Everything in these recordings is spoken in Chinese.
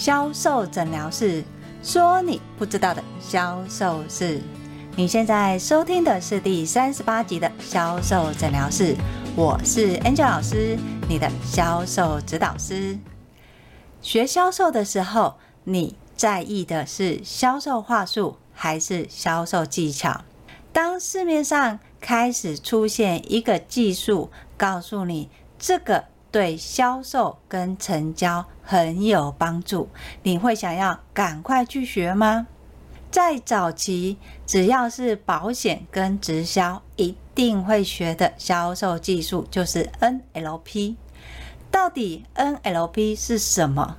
销售诊疗室，说你不知道的销售事。你现在收听的是第三十八集的销售诊疗室，我是 Angel 老师，你的销售指导师。学销售的时候，你在意的是销售话术还是销售技巧？当市面上开始出现一个技术，告诉你这个。对销售跟成交很有帮助，你会想要赶快去学吗？在早期，只要是保险跟直销，一定会学的销售技术就是 NLP。到底 NLP 是什么？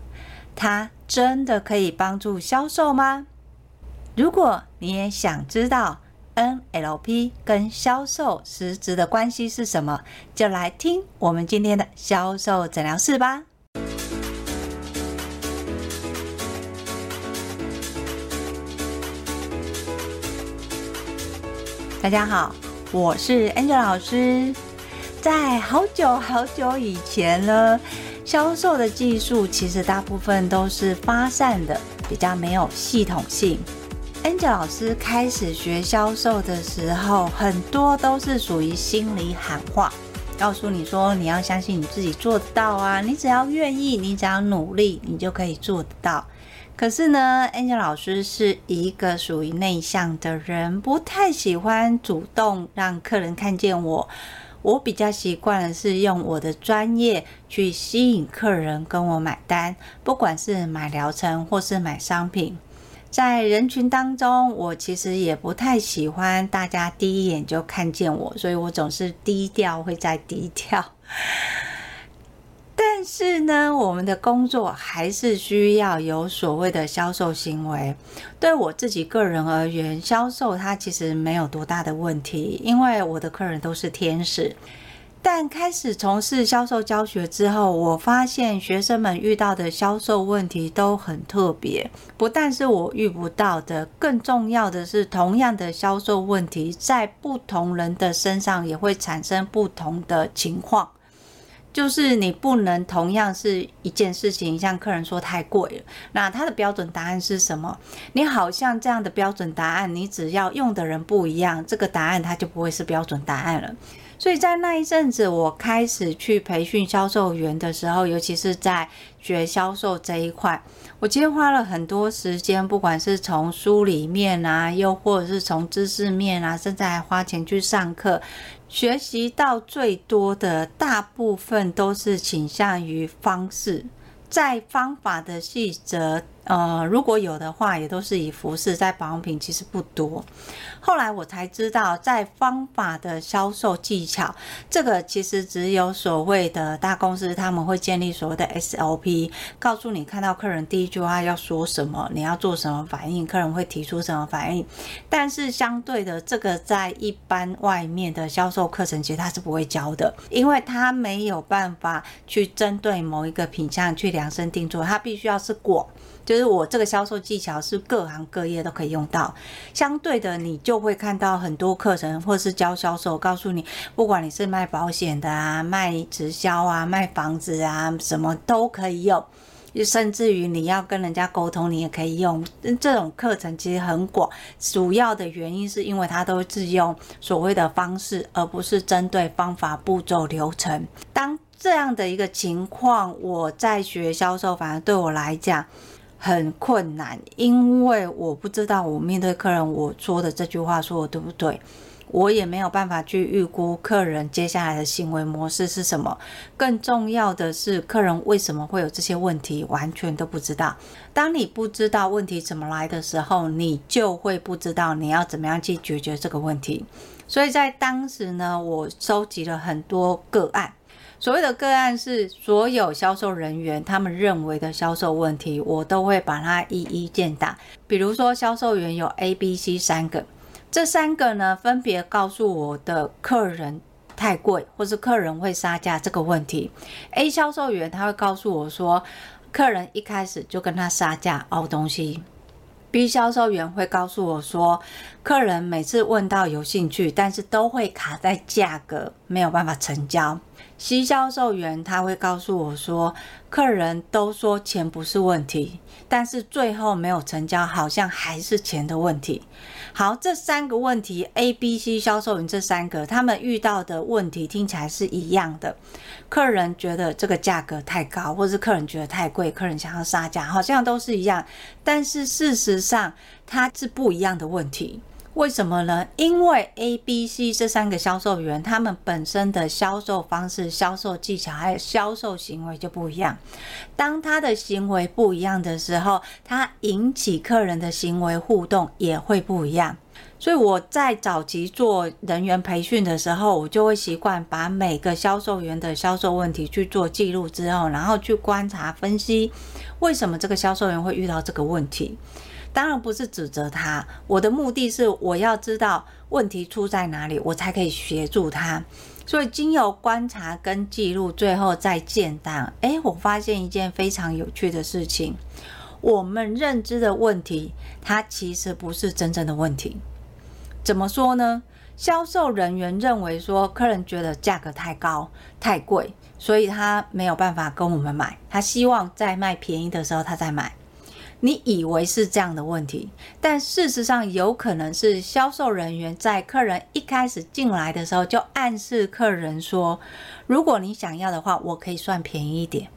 它真的可以帮助销售吗？如果你也想知道，NLP 跟销售实质的关系是什么？就来听我们今天的销售诊疗室吧。大家好，我是 Angel 老师。在好久好久以前呢，销售的技术其实大部分都是发散的，比较没有系统性。Angel 老师开始学销售的时候，很多都是属于心里喊话，告诉你说你要相信你自己做得到啊，你只要愿意，你只要努力，你就可以做得到。可是呢，Angel 老师是一个属于内向的人，不太喜欢主动让客人看见我。我比较习惯的是用我的专业去吸引客人跟我买单，不管是买疗程或是买商品。在人群当中，我其实也不太喜欢大家第一眼就看见我，所以我总是低调，会再低调。但是呢，我们的工作还是需要有所谓的销售行为。对我自己个人而言，销售它其实没有多大的问题，因为我的客人都是天使。但开始从事销售教学之后，我发现学生们遇到的销售问题都很特别，不但是我遇不到的，更重要的是，同样的销售问题在不同人的身上也会产生不同的情况。就是你不能同样是一件事情，像客人说太贵了，那他的标准答案是什么？你好像这样的标准答案，你只要用的人不一样，这个答案它就不会是标准答案了。所以在那一阵子，我开始去培训销售员的时候，尤其是在学销售这一块，我其实花了很多时间，不管是从书里面啊，又或者是从知识面啊，甚至还花钱去上课，学习到最多的大部分都是倾向于方式，在方法的细则。呃，如果有的话，也都是以服饰，在保养品其实不多。后来我才知道，在方法的销售技巧，这个其实只有所谓的大公司他们会建立所谓的 SOP，告诉你看到客人第一句话要说什么，你要做什么反应，客人会提出什么反应。但是相对的，这个在一般外面的销售课程，其实他是不会教的，因为他没有办法去针对某一个品项去量身定做，他必须要是广。就是我这个销售技巧是各行各业都可以用到，相对的，你就会看到很多课程或是教销售，告诉你，不管你是卖保险的啊，卖直销啊，卖房子啊，什么都可以用，甚至于你要跟人家沟通，你也可以用。这种课程其实很广，主要的原因是因为它都是用所谓的方式，而不是针对方法、步骤、流程。当这样的一个情况，我在学销售，反而对我来讲。很困难，因为我不知道我面对客人我说的这句话说的对不对，我也没有办法去预估客人接下来的行为模式是什么。更重要的是，客人为什么会有这些问题，完全都不知道。当你不知道问题怎么来的时候，你就会不知道你要怎么样去解决这个问题。所以在当时呢，我收集了很多个案。所谓的个案是所有销售人员他们认为的销售问题，我都会把它一一践踏。比如说，销售员有 A、B、C 三个，这三个呢，分别告诉我的客人太贵，或是客人会杀价这个问题。A 销售员他会告诉我说，客人一开始就跟他杀价凹东西。B 销售员会告诉我说，客人每次问到有兴趣，但是都会卡在价格，没有办法成交。C 销售员他会告诉我说，客人都说钱不是问题，但是最后没有成交，好像还是钱的问题。好，这三个问题，A、B、C 销售员这三个，他们遇到的问题听起来是一样的。客人觉得这个价格太高，或是客人觉得太贵，客人想要杀价，好像都是一样，但是事实上它是不一样的问题。为什么呢？因为 A、B、C 这三个销售员，他们本身的销售方式、销售技巧还有销售行为就不一样。当他的行为不一样的时候，他引起客人的行为互动也会不一样。所以我在早期做人员培训的时候，我就会习惯把每个销售员的销售问题去做记录之后，然后去观察分析，为什么这个销售员会遇到这个问题。当然不是指责他，我的目的是我要知道问题出在哪里，我才可以协助他。所以经由观察跟记录，最后再建档。诶，我发现一件非常有趣的事情：我们认知的问题，它其实不是真正的问题。怎么说呢？销售人员认为说，客人觉得价格太高、太贵，所以他没有办法跟我们买，他希望在卖便宜的时候他再买。你以为是这样的问题，但事实上有可能是销售人员在客人一开始进来的时候就暗示客人说：“如果你想要的话，我可以算便宜一点。”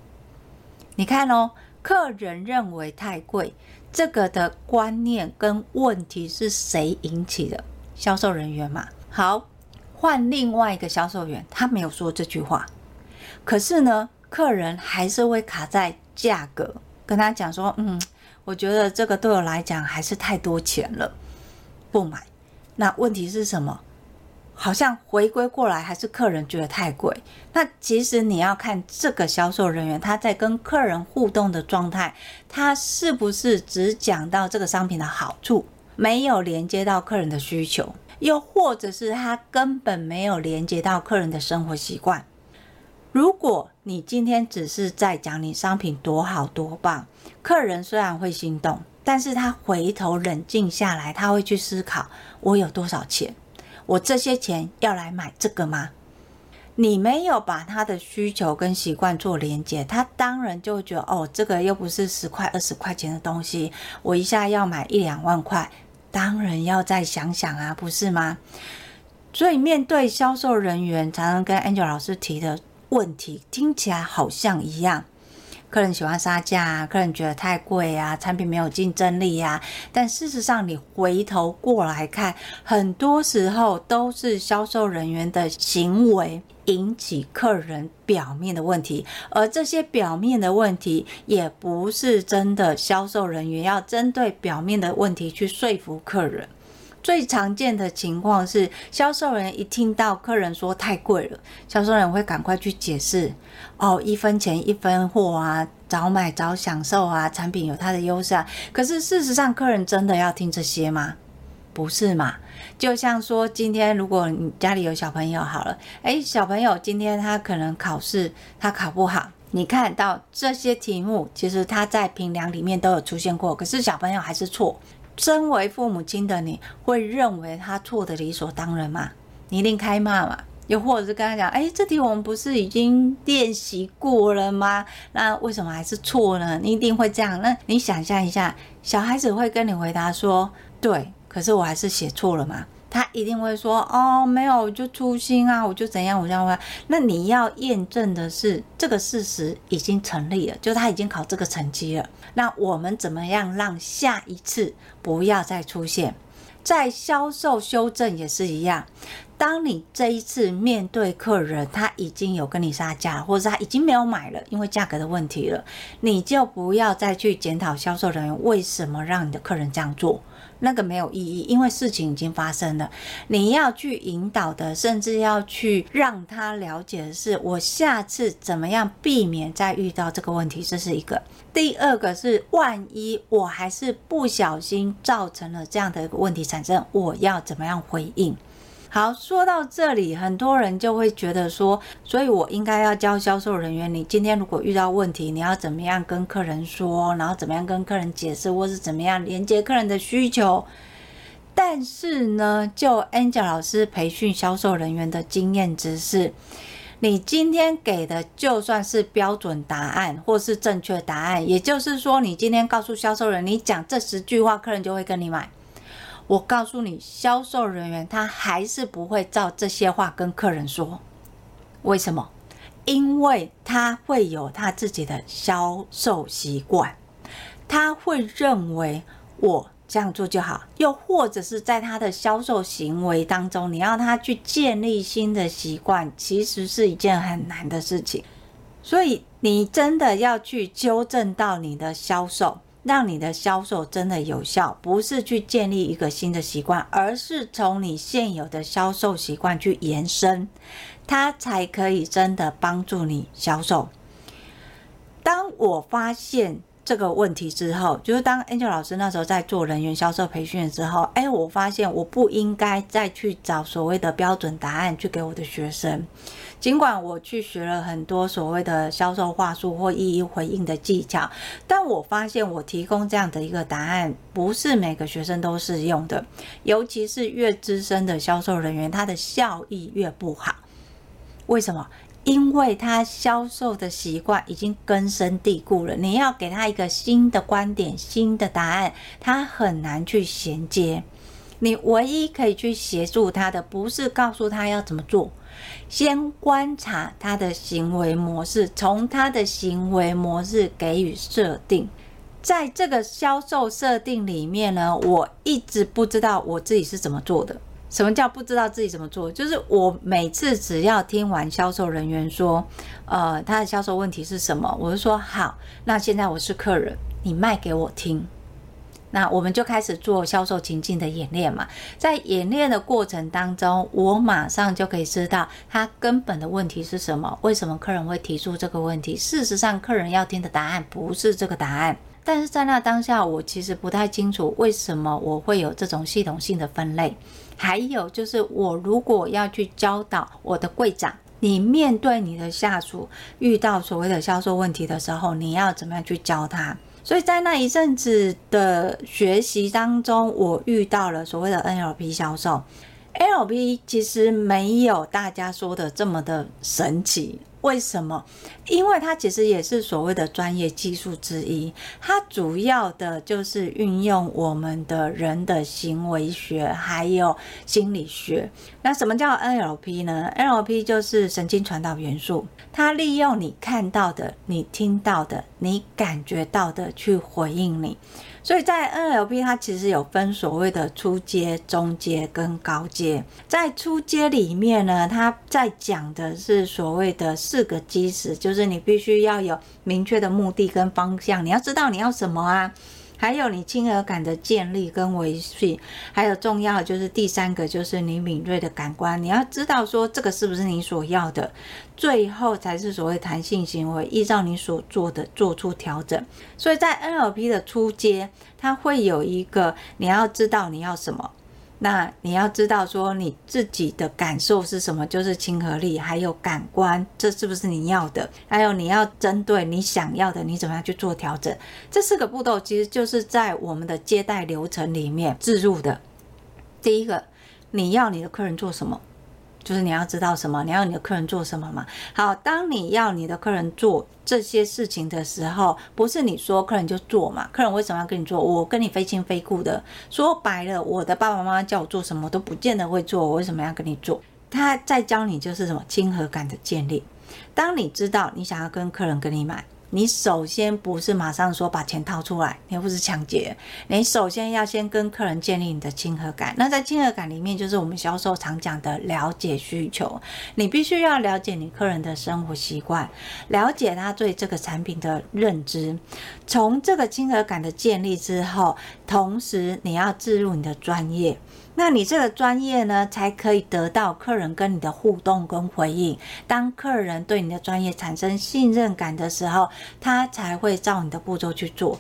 你看哦，客人认为太贵，这个的观念跟问题是谁引起的？销售人员嘛。好，换另外一个销售员，他没有说这句话，可是呢，客人还是会卡在价格，跟他讲说：“嗯。”我觉得这个对我来讲还是太多钱了，不买。那问题是什么？好像回归过来还是客人觉得太贵。那其实你要看这个销售人员他在跟客人互动的状态，他是不是只讲到这个商品的好处，没有连接到客人的需求，又或者是他根本没有连接到客人的生活习惯。如果你今天只是在讲你商品多好多棒，客人虽然会心动，但是他回头冷静下来，他会去思考：我有多少钱？我这些钱要来买这个吗？你没有把他的需求跟习惯做连接，他当然就觉得：哦，这个又不是十块二十块钱的东西，我一下要买一两万块，当然要再想想啊，不是吗？所以面对销售人员，常常跟 Angel 老师提的。问题听起来好像一样，客人喜欢杀价啊，客人觉得太贵啊，产品没有竞争力啊。但事实上，你回头过来看，很多时候都是销售人员的行为引起客人表面的问题，而这些表面的问题也不是真的销售人员要针对表面的问题去说服客人。最常见的情况是，销售人一听到客人说太贵了，销售人会赶快去解释：哦，一分钱一分货啊，早买早享受啊，产品有它的优势啊。可是事实上，客人真的要听这些吗？不是嘛？就像说，今天如果你家里有小朋友好了，诶，小朋友今天他可能考试他考不好，你看到这些题目，其实他在评量里面都有出现过，可是小朋友还是错。身为父母亲的你会认为他错的理所当然吗？你一定开骂嘛？又或者是跟他讲，哎，这题我们不是已经练习过了吗？那为什么还是错呢？你一定会这样。那你想象一下，小孩子会跟你回答说，对，可是我还是写错了嘛？他一定会说：“哦，没有，就粗心啊，我就怎样，我这样问。”那你要验证的是这个事实已经成立了，就他已经考这个成绩了。那我们怎么样让下一次不要再出现？在销售修正也是一样。当你这一次面对客人，他已经有跟你杀价，或者他已经没有买了，因为价格的问题了，你就不要再去检讨销售人员为什么让你的客人这样做。那个没有意义，因为事情已经发生了。你要去引导的，甚至要去让他了解的是，我下次怎么样避免再遇到这个问题，这是一个。第二个是，万一我还是不小心造成了这样的一个问题产生，我要怎么样回应？好，说到这里，很多人就会觉得说，所以我应该要教销售人员，你今天如果遇到问题，你要怎么样跟客人说，然后怎么样跟客人解释，或是怎么样连接客人的需求。但是呢，就 Angel 老师培训销售人员的经验知识，你今天给的就算是标准答案或是正确答案，也就是说，你今天告诉销售人，你讲这十句话，客人就会跟你买。我告诉你，销售人员他还是不会照这些话跟客人说。为什么？因为他会有他自己的销售习惯，他会认为我。这样做就好，又或者是在他的销售行为当中，你要他去建立新的习惯，其实是一件很难的事情。所以你真的要去纠正到你的销售，让你的销售真的有效，不是去建立一个新的习惯，而是从你现有的销售习惯去延伸，它才可以真的帮助你销售。当我发现。这个问题之后，就是当 Angel 老师那时候在做人员销售培训的时候，哎，我发现我不应该再去找所谓的标准答案去给我的学生。尽管我去学了很多所谓的销售话术或一一回应的技巧，但我发现我提供这样的一个答案，不是每个学生都适用的，尤其是越资深的销售人员，他的效益越不好。为什么？因为他销售的习惯已经根深蒂固了，你要给他一个新的观点、新的答案，他很难去衔接。你唯一可以去协助他的，不是告诉他要怎么做，先观察他的行为模式，从他的行为模式给予设定。在这个销售设定里面呢，我一直不知道我自己是怎么做的。什么叫不知道自己怎么做？就是我每次只要听完销售人员说，呃，他的销售问题是什么，我就说好，那现在我是客人，你卖给我听。那我们就开始做销售情境的演练嘛。在演练的过程当中，我马上就可以知道他根本的问题是什么，为什么客人会提出这个问题。事实上，客人要听的答案不是这个答案。但是在那当下，我其实不太清楚为什么我会有这种系统性的分类。还有就是，我如果要去教导我的柜长，你面对你的下属遇到所谓的销售问题的时候，你要怎么样去教他？所以在那一阵子的学习当中，我遇到了所谓的 NLP 销售。NLP 其实没有大家说的这么的神奇。为什么？因为它其实也是所谓的专业技术之一。它主要的就是运用我们的人的行为学，还有心理学。那什么叫 NLP 呢？NLP 就是神经传导元素。它利用你看到的、你听到的、你感觉到的去回应你。所以在 NLP，它其实有分所谓的初阶、中阶跟高阶。在初阶里面呢，它在讲的是所谓的四个基石，就是你必须要有明确的目的跟方向，你要知道你要什么啊。还有你亲和感的建立跟维系，还有重要的就是第三个，就是你敏锐的感官，你要知道说这个是不是你所要的，最后才是所谓弹性行为，依照你所做的做出调整。所以在 NLP 的初阶，它会有一个你要知道你要什么。那你要知道说你自己的感受是什么，就是亲和力，还有感官，这是不是你要的？还有你要针对你想要的，你怎么样去做调整？这四个步骤其实就是在我们的接待流程里面置入的。第一个，你要你的客人做什么？就是你要知道什么，你要你的客人做什么嘛。好，当你要你的客人做这些事情的时候，不是你说客人就做嘛？客人为什么要跟你做？我跟你非亲非故的，说白了，我的爸爸妈妈叫我做什么，都不见得会做，我为什么要跟你做？他在教你就是什么亲和感的建立。当你知道你想要跟客人跟你买。你首先不是马上说把钱掏出来，你又不是抢劫，你首先要先跟客人建立你的亲和感。那在亲和感里面，就是我们销售常讲的了解需求。你必须要了解你客人的生活习惯，了解他对这个产品的认知。从这个亲和感的建立之后，同时你要置入你的专业。那你这个专业呢，才可以得到客人跟你的互动跟回应。当客人对你的专业产生信任感的时候，他才会照你的步骤去做。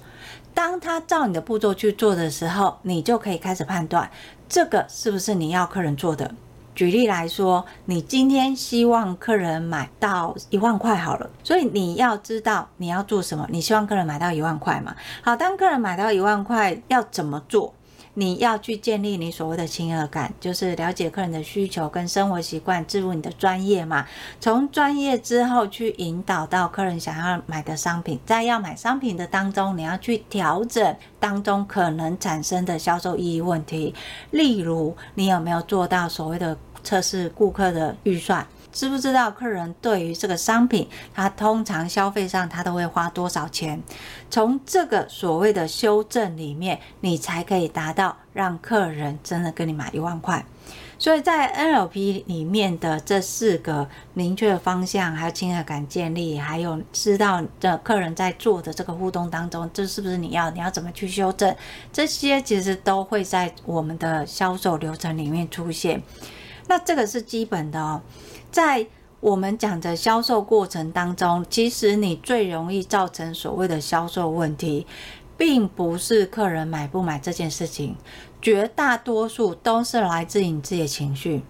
当他照你的步骤去做的时候，你就可以开始判断这个是不是你要客人做的。举例来说，你今天希望客人买到一万块好了，所以你要知道你要做什么。你希望客人买到一万块嘛？好，当客人买到一万块，要怎么做？你要去建立你所谓的亲和感，就是了解客人的需求跟生活习惯，置入你的专业嘛。从专业之后去引导到客人想要买的商品，在要买商品的当中，你要去调整当中可能产生的销售意义问题。例如，你有没有做到所谓的测试顾客的预算？知不知道客人对于这个商品，他通常消费上他都会花多少钱？从这个所谓的修正里面，你才可以达到让客人真的跟你买一万块。所以在 NLP 里面的这四个明确的方向，还有亲和感建立，还有知道的客人在做的这个互动当中，这是不是你要？你要怎么去修正？这些其实都会在我们的销售流程里面出现。那这个是基本的哦。在我们讲的销售过程当中，其实你最容易造成所谓的销售问题，并不是客人买不买这件事情，绝大多数都是来自于你自己的情绪、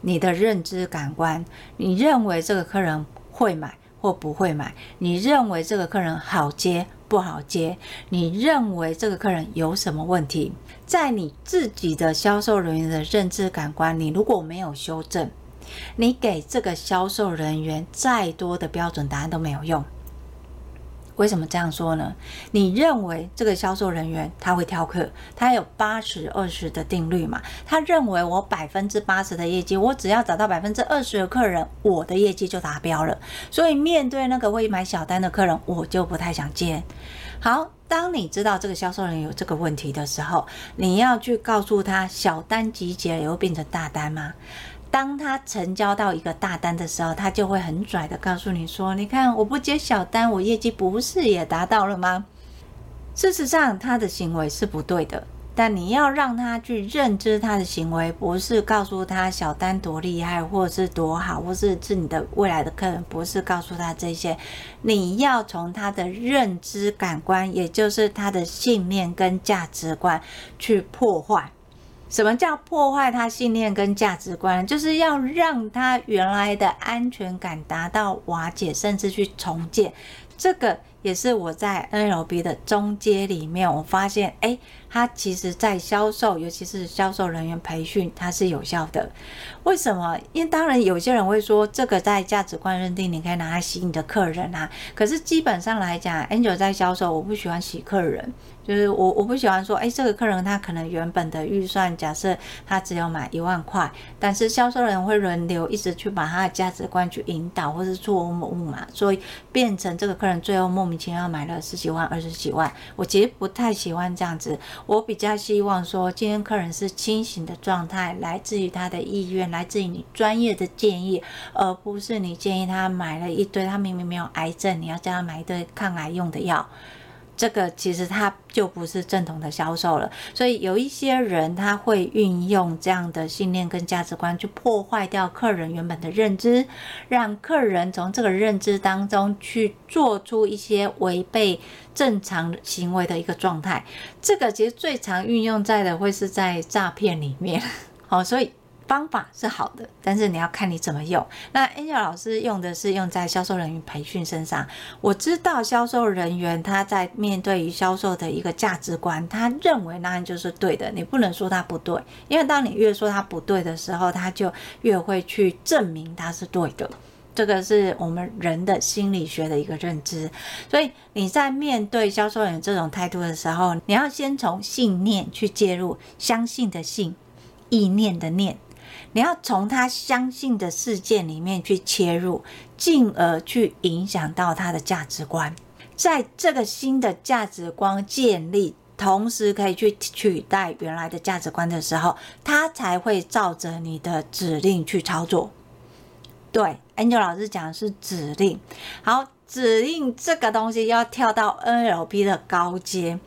你的认知感官。你认为这个客人会买或不会买？你认为这个客人好接不好接？你认为这个客人有什么问题？在你自己的销售人员的认知感官，你如果没有修正，你给这个销售人员再多的标准答案都没有用。为什么这样说呢？你认为这个销售人员他会挑客，他有八十二十的定律嘛？他认为我百分之八十的业绩，我只要找到百分之二十的客人，我的业绩就达标了。所以面对那个会买小单的客人，我就不太想接。好，当你知道这个销售人员有这个问题的时候，你要去告诉他，小单集结也会变成大单吗？当他成交到一个大单的时候，他就会很拽的告诉你说：“你看，我不接小单，我业绩不是也达到了吗？”事实上，他的行为是不对的。但你要让他去认知他的行为，不是告诉他小单多厉害，或者是多好，或是是你的未来的客人，不是告诉他这些。你要从他的认知感官，也就是他的信念跟价值观去破坏。什么叫破坏他信念跟价值观？就是要让他原来的安全感达到瓦解，甚至去重建。这个也是我在 NLP 的中阶里面，我发现，哎。他其实，在销售，尤其是销售人员培训，它是有效的。为什么？因为当然有些人会说，这个在价值观认定，你可以拿来洗你的客人啊。可是基本上来讲，Angel 在销售，我不喜欢洗客人，就是我我不喜欢说，哎，这个客人他可能原本的预算，假设他只有买一万块，但是销售人会轮流一直去把他的价值观去引导，或是错误嘛，所以变成这个客人最后莫名其妙买了十几万、二十几万。我其实不太喜欢这样子。我比较希望说，今天客人是清醒的状态，来自于他的意愿，来自于你专业的建议，而不是你建议他买了一堆，他明明没有癌症，你要叫他买一堆抗癌用的药。这个其实它就不是正统的销售了，所以有一些人他会运用这样的信念跟价值观去破坏掉客人原本的认知，让客人从这个认知当中去做出一些违背正常行为的一个状态。这个其实最常运用在的会是在诈骗里面，好，所以。方法是好的，但是你要看你怎么用。那 Angel 老师用的是用在销售人员培训身上。我知道销售人员他在面对于销售的一个价值观，他认为那样就是对的。你不能说他不对，因为当你越说他不对的时候，他就越会去证明他是对的。这个是我们人的心理学的一个认知。所以你在面对销售人员这种态度的时候，你要先从信念去介入，相信的信，意念的念。你要从他相信的事件里面去切入，进而去影响到他的价值观。在这个新的价值观建立，同时可以去取代原来的价值观的时候，他才会照着你的指令去操作。对，Angel 老师讲的是指令。好，指令这个东西要跳到 NLP 的高阶。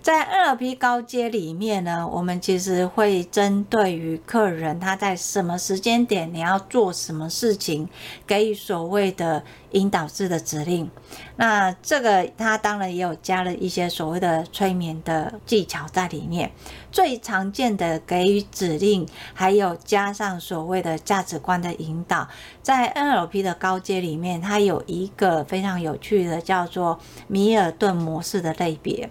在 NLP 高阶里面呢，我们其实会针对于客人他在什么时间点你要做什么事情，给予所谓的引导式的指令。那这个他当然也有加了一些所谓的催眠的技巧在里面。最常见的给予指令，还有加上所谓的价值观的引导，在 NLP 的高阶里面，它有一个非常有趣的叫做米尔顿模式的类别。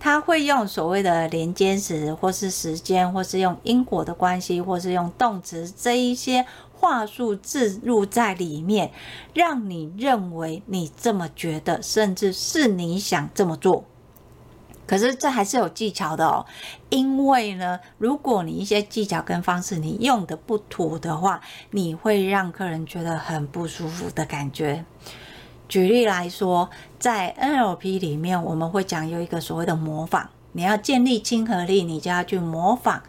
他会用所谓的连接词，或是时间，或是用因果的关系，或是用动词这一些话术置入在里面，让你认为你这么觉得，甚至是你想这么做。可是这还是有技巧的哦，因为呢，如果你一些技巧跟方式你用的不妥的话，你会让客人觉得很不舒服的感觉。举例来说，在 NLP 里面，我们会讲有一个所谓的模仿，你要建立亲和力，你就要去模仿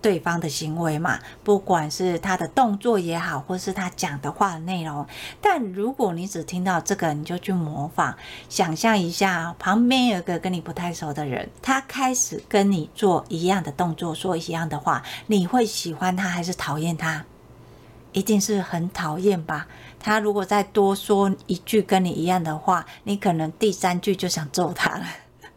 对方的行为嘛，不管是他的动作也好，或是他讲的话的内容。但如果你只听到这个，你就去模仿，想象一下，旁边有个跟你不太熟的人，他开始跟你做一样的动作，说一样的话，你会喜欢他还是讨厌他？一定是很讨厌吧？他如果再多说一句跟你一样的话，你可能第三句就想揍他了。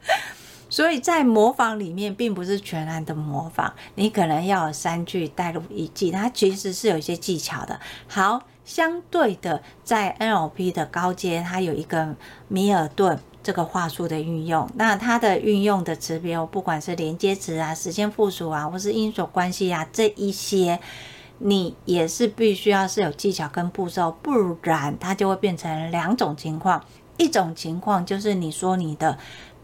所以在模仿里面，并不是全然的模仿，你可能要有三句带入一句，它其实是有一些技巧的。好，相对的，在 NLP 的高阶，它有一个米尔顿这个话术的运用，那它的运用的词别，不管是连接词啊、时间附属啊，或是因果关系啊，这一些。你也是必须要是有技巧跟步骤，不然它就会变成两种情况。一种情况就是你说你的，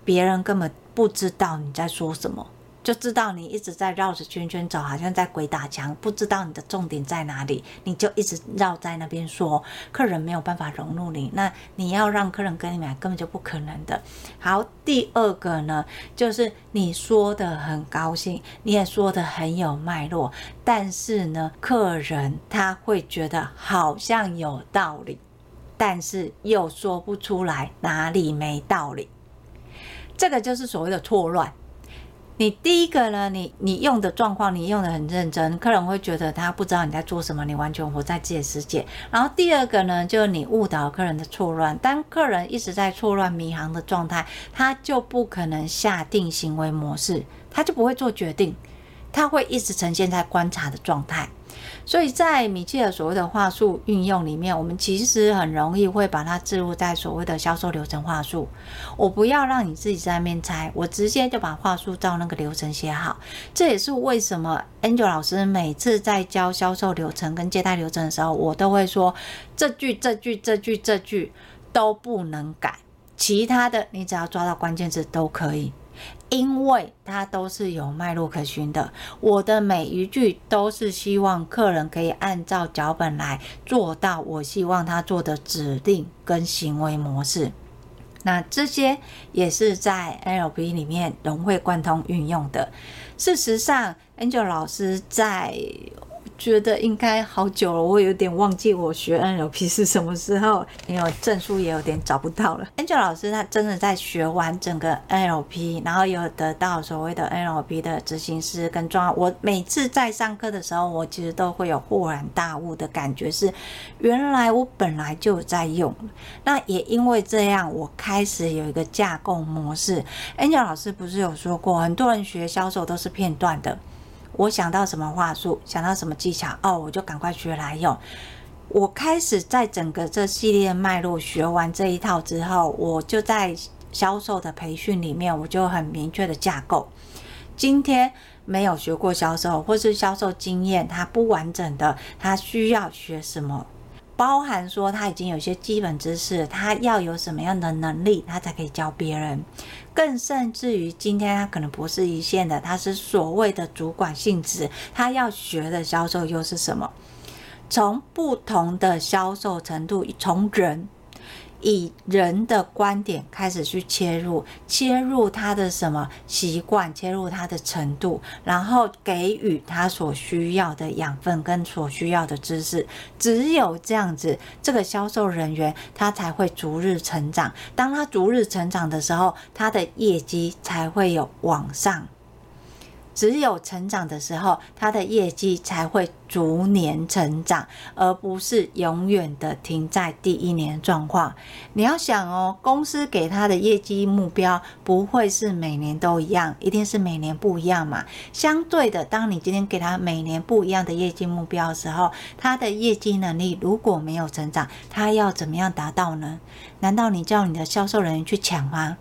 别人根本不知道你在说什么。就知道你一直在绕着圈圈走，好像在鬼打墙，不知道你的重点在哪里，你就一直绕在那边说，客人没有办法融入你。那你要让客人跟你买，根本就不可能的。好，第二个呢，就是你说的很高兴，你也说的很有脉络，但是呢，客人他会觉得好像有道理，但是又说不出来哪里没道理。这个就是所谓的错乱。你第一个呢，你你用的状况，你用的很认真，客人会觉得他不知道你在做什么，你完全活在自己的世界。然后第二个呢，就是你误导客人的错乱，当客人一直在错乱迷航的状态，他就不可能下定行为模式，他就不会做决定，他会一直呈现在观察的状态。所以在米切尔所谓的话术运用里面，我们其实很容易会把它置入在所谓的销售流程话术。我不要让你自己在那边猜，我直接就把话术照那个流程写好。这也是为什么 Angel 老师每次在教销售流程跟接待流程的时候，我都会说这句、这句、这句、这句都不能改，其他的你只要抓到关键字都可以。因为它都是有脉络可循的，我的每一句都是希望客人可以按照脚本来做到我希望他做的指令跟行为模式。那这些也是在 L P 里面融会贯通运用的。事实上，Angel 老师在。觉得应该好久了，我有点忘记我学 NLP 是什么时候，因为证书也有点找不到了。Angel 老师他真的在学完整个 NLP，然后有得到所谓的 NLP 的执行师跟专。我每次在上课的时候，我其实都会有豁然大悟的感觉，是原来我本来就在用。那也因为这样，我开始有一个架构模式。Angel 老师不是有说过，很多人学销售都是片段的。我想到什么话术，想到什么技巧，哦，我就赶快学来用。我开始在整个这系列脉络学完这一套之后，我就在销售的培训里面，我就很明确的架构。今天没有学过销售，或是销售经验它不完整的，他需要学什么？包含说他已经有些基本知识，他要有什么样的能力，他才可以教别人。更甚至于，今天他可能不是一线的，他是所谓的主管性质，他要学的销售又是什么？从不同的销售程度，从人。以人的观点开始去切入，切入他的什么习惯，切入他的程度，然后给予他所需要的养分跟所需要的知识。只有这样子，这个销售人员他才会逐日成长。当他逐日成长的时候，他的业绩才会有往上。只有成长的时候，他的业绩才会逐年成长，而不是永远的停在第一年状况。你要想哦，公司给他的业绩目标不会是每年都一样，一定是每年不一样嘛。相对的，当你今天给他每年不一样的业绩目标的时候，他的业绩能力如果没有成长，他要怎么样达到呢？难道你叫你的销售人员去抢吗？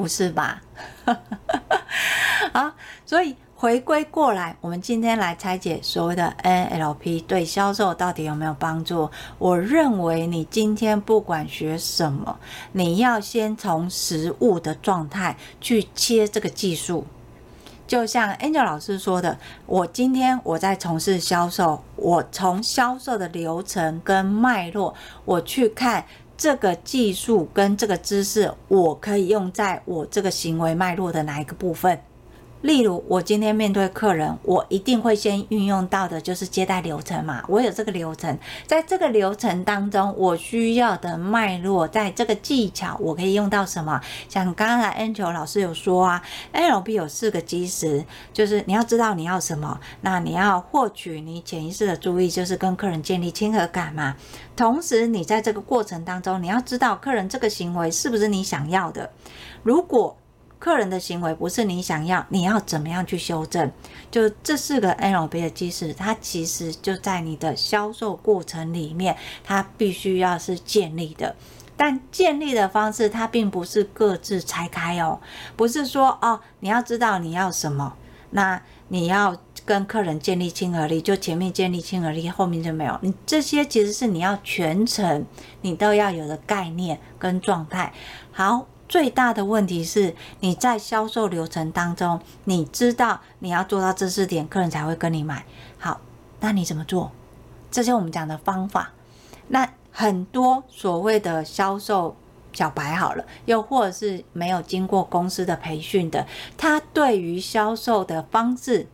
不是吧？好，所以回归过来，我们今天来拆解所谓的 NLP 对销售到底有没有帮助？我认为你今天不管学什么，你要先从实物的状态去切这个技术。就像 Angel 老师说的，我今天我在从事销售，我从销售的流程跟脉络，我去看。这个技术跟这个知识，我可以用在我这个行为脉络的哪一个部分？例如，我今天面对客人，我一定会先运用到的就是接待流程嘛。我有这个流程，在这个流程当中，我需要的脉络，在这个技巧，我可以用到什么？像刚才 Angel 老师有说啊，LP 有四个基石，就是你要知道你要什么，那你要获取你潜意识的注意，就是跟客人建立亲和感嘛。同时，你在这个过程当中，你要知道客人这个行为是不是你想要的。如果客人的行为不是你想要，你要怎么样去修正？就这四个 NLP 的基石，它其实就在你的销售过程里面，它必须要是建立的。但建立的方式，它并不是各自拆开哦，不是说哦，你要知道你要什么，那你要跟客人建立亲和力，就前面建立亲和力，后面就没有。你这些其实是你要全程你都要有的概念跟状态。好。最大的问题是，你在销售流程当中，你知道你要做到这四点，客人才会跟你买。好，那你怎么做？这些我们讲的方法。那很多所谓的销售小白，好了，又或者是没有经过公司的培训的，他对于销售的方式。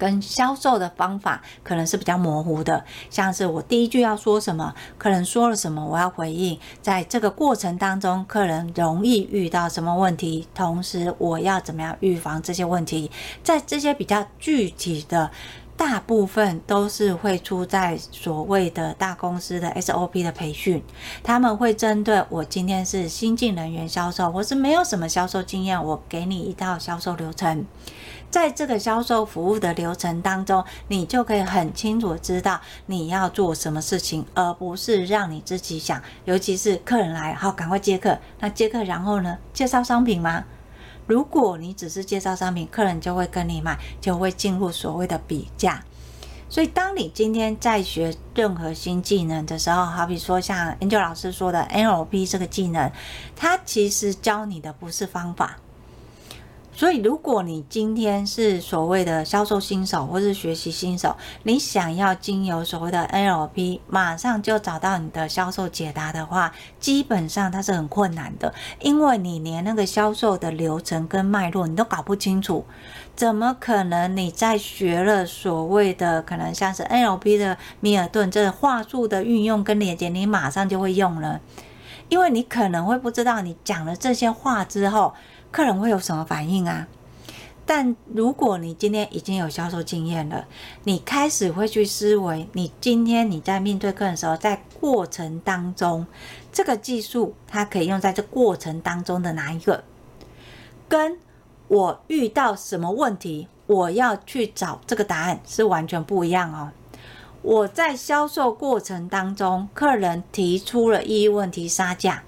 跟销售的方法可能是比较模糊的，像是我第一句要说什么，客人说了什么，我要回应。在这个过程当中，客人容易遇到什么问题，同时我要怎么样预防这些问题。在这些比较具体的，大部分都是会出在所谓的大公司的 SOP 的培训，他们会针对我今天是新进人员销售，或是没有什么销售经验，我给你一套销售流程。在这个销售服务的流程当中，你就可以很清楚知道你要做什么事情，而不是让你自己想。尤其是客人来，好，赶快接客。那接客然后呢？介绍商品吗？如果你只是介绍商品，客人就会跟你买，就会进入所谓的比价。所以，当你今天在学任何新技能的时候，好比说像 Angel 老师说的 NLP 这个技能，它其实教你的不是方法。所以，如果你今天是所谓的销售新手，或是学习新手，你想要经由所谓的 NLP 马上就找到你的销售解答的话，基本上它是很困难的，因为你连那个销售的流程跟脉络你都搞不清楚，怎么可能你在学了所谓的可能像是 NLP 的米尔顿这话术的运用跟连接，你马上就会用了？因为你可能会不知道，你讲了这些话之后。客人会有什么反应啊？但如果你今天已经有销售经验了，你开始会去思维，你今天你在面对客人的时候，在过程当中，这个技术它可以用在这过程当中的哪一个？跟我遇到什么问题，我要去找这个答案是完全不一样哦。我在销售过程当中，客人提出了异议问题杀价，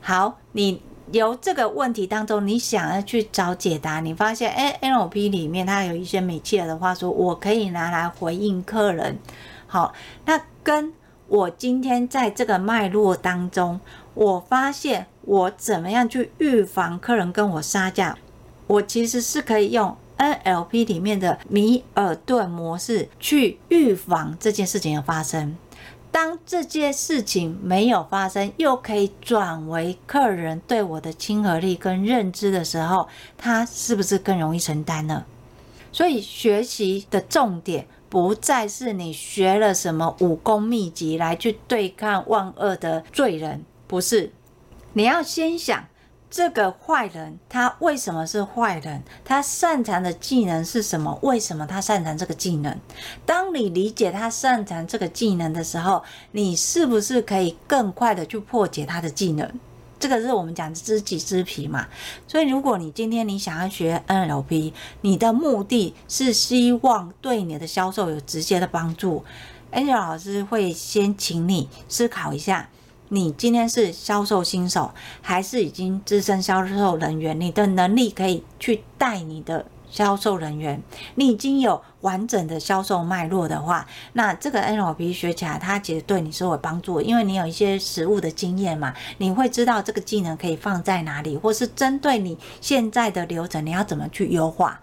好，你。由这个问题当中，你想要去找解答，你发现，哎，NLP 里面它有一些美切尔的话说，我可以拿来回应客人。好，那跟我今天在这个脉络当中，我发现我怎么样去预防客人跟我杀价，我其实是可以用 NLP 里面的米尔顿模式去预防这件事情的发生。当这件事情没有发生，又可以转为客人对我的亲和力跟认知的时候，他是不是更容易承担呢？所以学习的重点不再是你学了什么武功秘籍来去对抗万恶的罪人，不是，你要先想。这个坏人他为什么是坏人？他擅长的技能是什么？为什么他擅长这个技能？当你理解他擅长这个技能的时候，你是不是可以更快的去破解他的技能？这个是我们讲知己知彼嘛。所以，如果你今天你想要学 NLP，你的目的是希望对你的销售有直接的帮助，Angel 老师会先请你思考一下。你今天是销售新手，还是已经资深销售人员，你的能力可以去带你的销售人员，你已经有完整的销售脉络的话，那这个 NLP 学起来，它其实对你是有帮助，因为你有一些实务的经验嘛，你会知道这个技能可以放在哪里，或是针对你现在的流程，你要怎么去优化。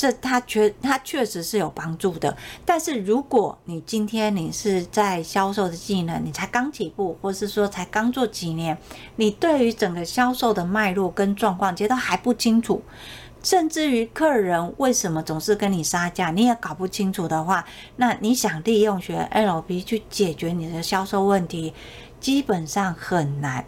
这它确它确实是有帮助的，但是如果你今天你是在销售的技能，你才刚起步，或是说才刚做几年，你对于整个销售的脉络跟状况其实都还不清楚，甚至于客人为什么总是跟你杀价，你也搞不清楚的话，那你想利用学 LP 去解决你的销售问题，基本上很难。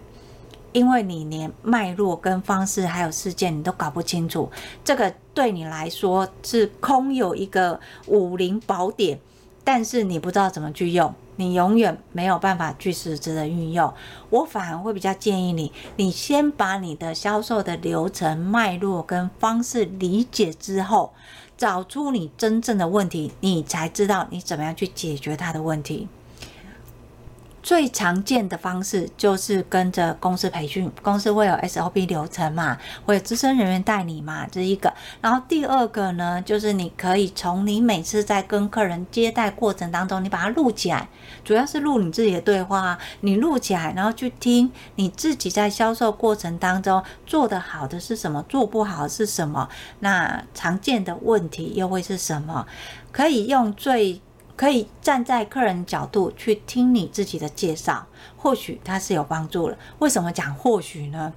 因为你连脉络跟方式还有事件你都搞不清楚，这个对你来说是空有一个武林宝典，但是你不知道怎么去用，你永远没有办法去实质的运用。我反而会比较建议你，你先把你的销售的流程脉络跟方式理解之后，找出你真正的问题，你才知道你怎么样去解决它的问题。最常见的方式就是跟着公司培训，公司会有 SOP 流程嘛，会有资深人员带你嘛，这是一个。然后第二个呢，就是你可以从你每次在跟客人接待过程当中，你把它录起来，主要是录你自己的对话，你录起来，然后去听你自己在销售过程当中做得好的是什么，做不好是什么，那常见的问题又会是什么？可以用最。可以站在客人角度去听你自己的介绍，或许它是有帮助了。为什么讲或许呢？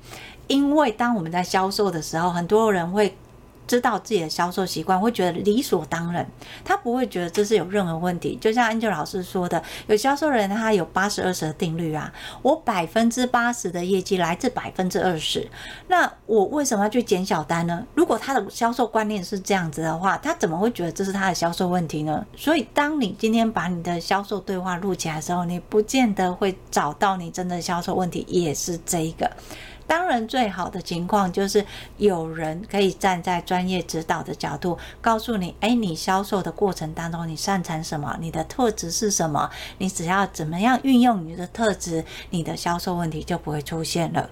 因为当我们在销售的时候，很多人会。知道自己的销售习惯，会觉得理所当然，他不会觉得这是有任何问题。就像 Angel 老师说的，有销售人他有八十二十的定律啊，我百分之八十的业绩来自百分之二十，那我为什么要去减小单呢？如果他的销售观念是这样子的话，他怎么会觉得这是他的销售问题呢？所以，当你今天把你的销售对话录起来的时候，你不见得会找到你真的销售问题，也是这一个。当然，最好的情况就是有人可以站在专业指导的角度，告诉你：哎，你销售的过程当中，你擅长什么？你的特质是什么？你只要怎么样运用你的特质，你的销售问题就不会出现了。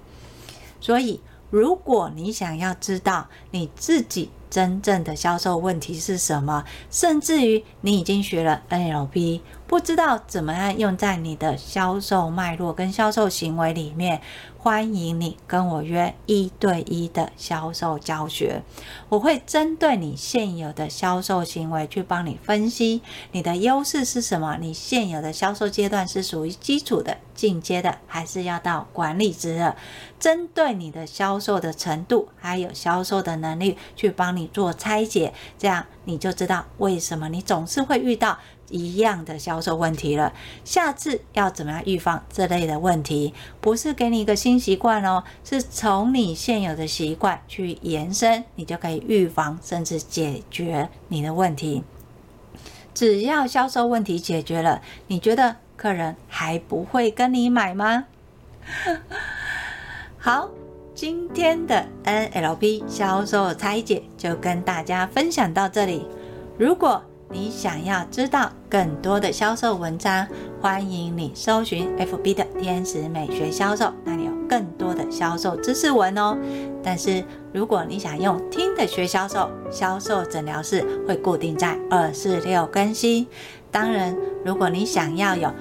所以，如果你想要知道你自己真正的销售问题是什么，甚至于你已经学了 NLP，不知道怎么样用在你的销售脉络跟销售行为里面。欢迎你跟我约一对一的销售教学，我会针对你现有的销售行为去帮你分析你的优势是什么，你现有的销售阶段是属于基础的、进阶的，还是要到管理职的？针对你的销售的程度还有销售的能力去帮你做拆解，这样你就知道为什么你总是会遇到。一样的销售问题了，下次要怎么样预防这类的问题？不是给你一个新习惯哦，是从你现有的习惯去延伸，你就可以预防甚至解决你的问题。只要销售问题解决了，你觉得客人还不会跟你买吗？好，今天的 NLP 销售拆解就跟大家分享到这里。如果你想要知道更多的销售文章，欢迎你搜寻 FB 的天使美学销售，那里有更多的销售知识文哦。但是如果你想用听的学销售，销售诊疗室会固定在二四六更新。当然，如果你想要有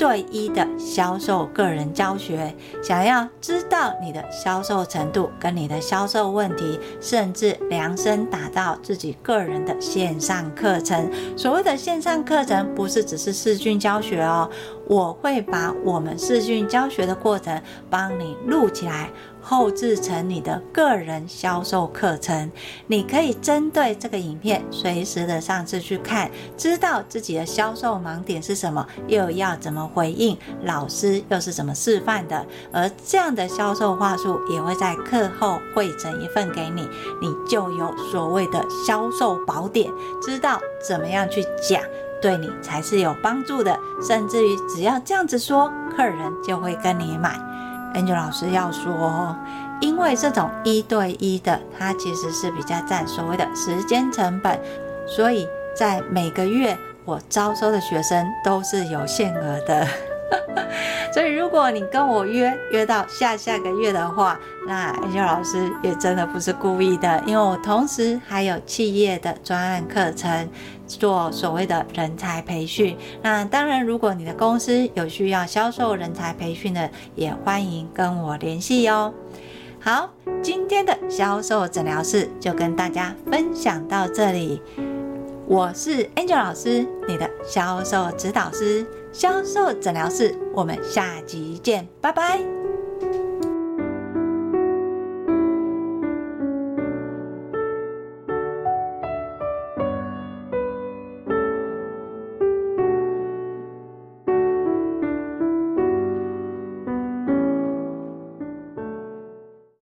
对一的销售个人教学，想要知道你的销售程度跟你的销售问题，甚至量身打造自己个人的线上课程。所谓的线上课程，不是只是视讯教学哦，我会把我们视讯教学的过程帮你录起来。后制成你的个人销售课程，你可以针对这个影片随时的上次去看，知道自己的销售盲点是什么，又要怎么回应，老师又是怎么示范的。而这样的销售话术也会在课后汇整一份给你，你就有所谓的销售宝典，知道怎么样去讲，对你才是有帮助的。甚至于只要这样子说，客人就会跟你买。Angel 老师要说，因为这种一对一的，它其实是比较占所谓的时间成本，所以在每个月我招收的学生都是有限额的。所以如果你跟我约约到下下个月的话，那 Angel 老师也真的不是故意的，因为我同时还有企业的专案课程，做所谓的人才培训。那当然，如果你的公司有需要销售人才培训的，也欢迎跟我联系哟。好，今天的销售诊疗室就跟大家分享到这里。我是 Angel 老师，你的销售指导师，销售诊疗室，我们下集见，拜拜。